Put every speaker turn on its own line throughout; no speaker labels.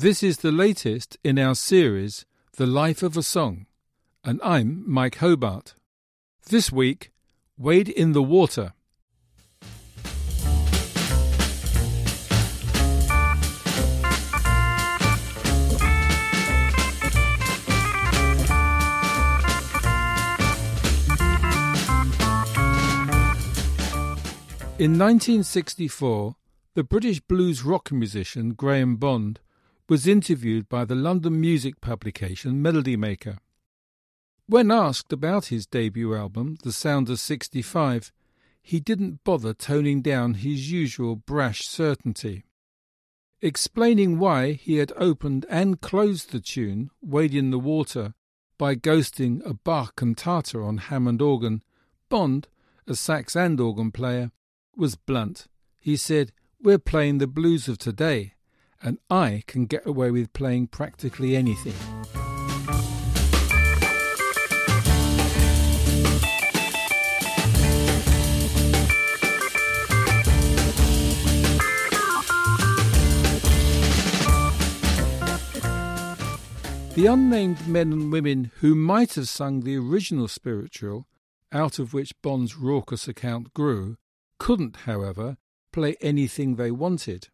This is the latest in our series, The Life of a Song, and I'm Mike Hobart. This week, Wade in the Water. In 1964, the British blues rock musician Graham Bond was interviewed by the London music publication Melody Maker. When asked about his debut album, The Sound of 65, he didn't bother toning down his usual brash certainty. Explaining why he had opened and closed the tune, Wade in the Water, by ghosting a Bach cantata on Hammond organ, Bond, a sax and organ player, was blunt. He said, We're playing the blues of today, and I can get away with playing practically anything. The unnamed men and women who might have sung the original spiritual, out of which Bond's raucous account grew, couldn't, however, play anything they wanted.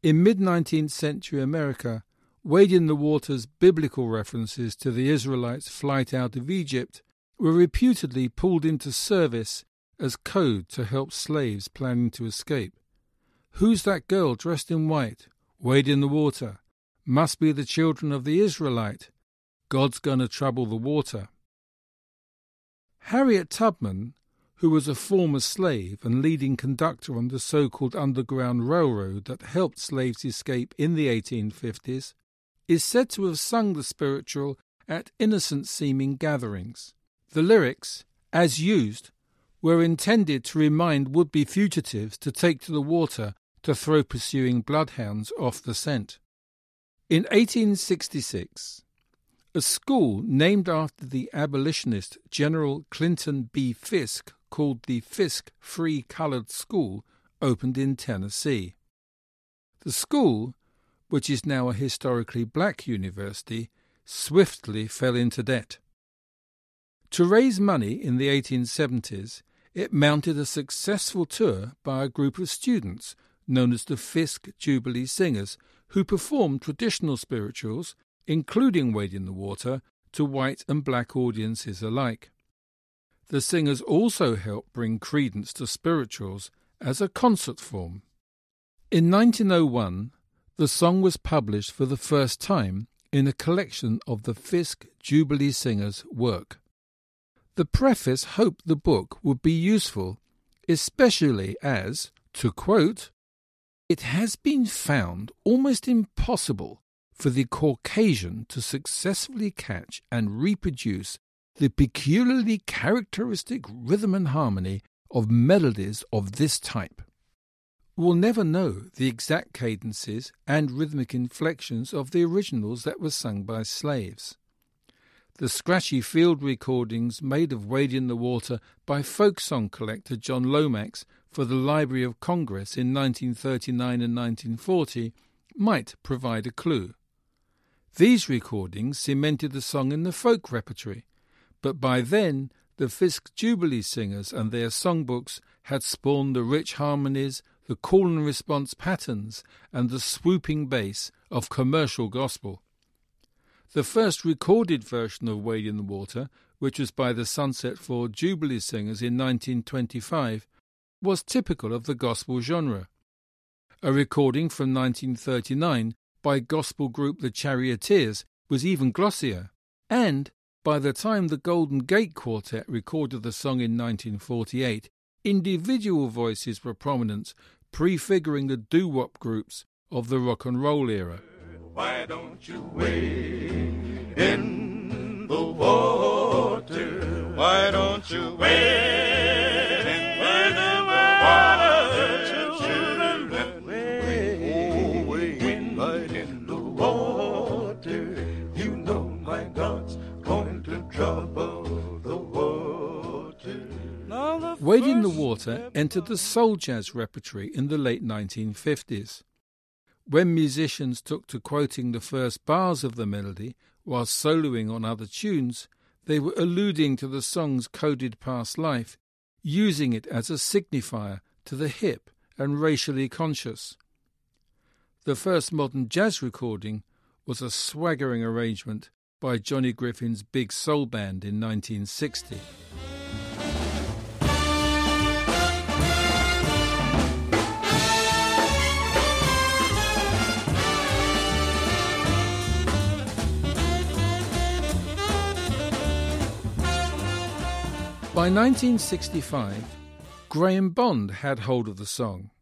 In mid 19th century America, Wade the Water's biblical references to the Israelites' flight out of Egypt were reputedly pulled into service as code to help slaves planning to escape. Who's that girl dressed in white? Wade in the water. Must be the children of the Israelite. God's to trouble the water. Harriet Tubman who was a former slave and leading conductor on the so called Underground Railroad that helped slaves escape in the 1850s, is said to have sung the spiritual at innocent seeming gatherings. The lyrics, as used, were intended to remind would be fugitives to take to the water to throw pursuing bloodhounds off the scent. In 1866, a school named after the abolitionist General Clinton B. Fisk called the Fisk Free Colored School opened in Tennessee. The school, which is now a historically black university, swiftly fell into debt. To raise money in the 1870s, it mounted a successful tour by a group of students known as the Fisk Jubilee Singers, who performed traditional spirituals, including Wade in the Water, to white and black audiences alike. The singers also helped bring credence to spirituals as a concert form. In 1901, the song was published for the first time in a collection of the Fisk Jubilee Singers' work. The preface hoped the book would be useful, especially as, to quote, it has been found almost impossible for the Caucasian to successfully catch and reproduce the peculiarly characteristic rhythm and harmony of melodies of this type. We'll never know the exact cadences and rhythmic inflections of the originals that were sung by slaves. The scratchy field recordings made of Wade in the Water by folk song collector John Lomax for the Library of Congress in 1939 and 1940 might provide a clue. These recordings cemented the song in the folk repertory, but by then the Fisk Jubilee singers and their songbooks had spawned the rich harmonies, the call and response patterns, and the swooping bass of commercial gospel. The first recorded version of Wade in the Water, which was by the Sunset Four Jubilee Singers in 1925, was typical of the gospel genre. A recording from 1939 by gospel group The Charioteers was even glossier, and by the time the Golden Gate Quartet recorded the song in 1948, individual voices were prominent prefiguring the doo wop groups of the rock and roll era.
Why don't you wade in the water? Why don't you wade
Wade in the Water entered the soul jazz repertory in the late 1950s. When musicians took to quoting the first bars of the melody while soloing on other tunes, they were alluding to the song's coded past life, using it as a signifier to the hip and racially conscious. The first modern jazz recording was a swaggering arrangement by Johnny Griffin's Big Soul Band in 1960. By 1965, Graham Bond had hold of the song.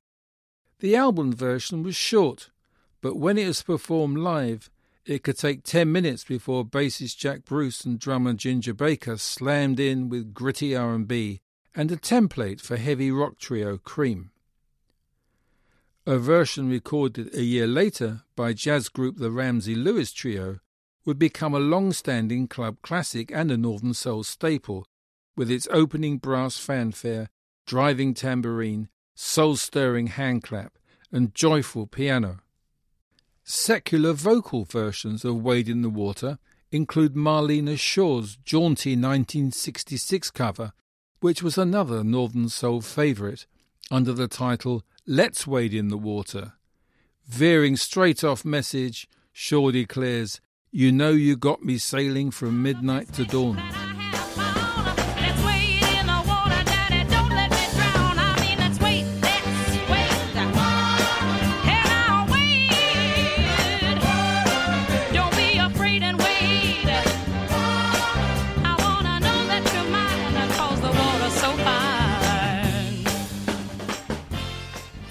The album version was short, but when it was performed live, it could take 10 minutes before bassist Jack Bruce and drummer Ginger Baker slammed in with gritty R&B and a template for heavy rock trio Cream. A version recorded a year later by jazz group the Ramsey Lewis Trio would become a long-standing club classic and a Northern Soul staple with its opening brass fanfare, driving tambourine, soul stirring handclap, and joyful piano. Secular vocal versions of Wade in the Water include Marlena Shaw's jaunty 1966 cover, which was another Northern Soul favourite, under the title Let's Wade in the Water. Veering straight off message, Shaw declares, You know you got me sailing from midnight to dawn.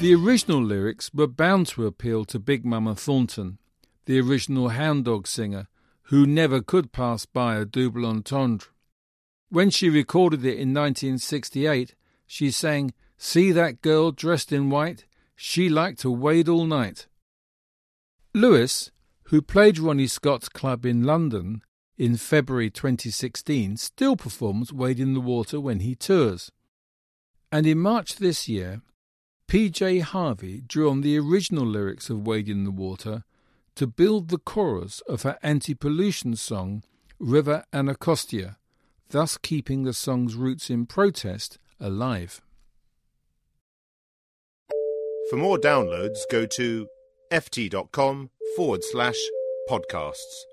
The original lyrics were bound to appeal to Big Mama Thornton, the original hound dog singer, who never could pass by a double entendre. When she recorded it in 1968, she sang, See that girl dressed in white? She liked to wade all night. Lewis, who played Ronnie Scott's club in London in February 2016, still performs Wade in the Water when he tours. And in March this year, P.J. Harvey drew on the original lyrics of Wade in the Water to build the chorus of her anti pollution song River Anacostia, thus keeping the song's roots in protest alive.
For more downloads, go to ft.com forward slash podcasts.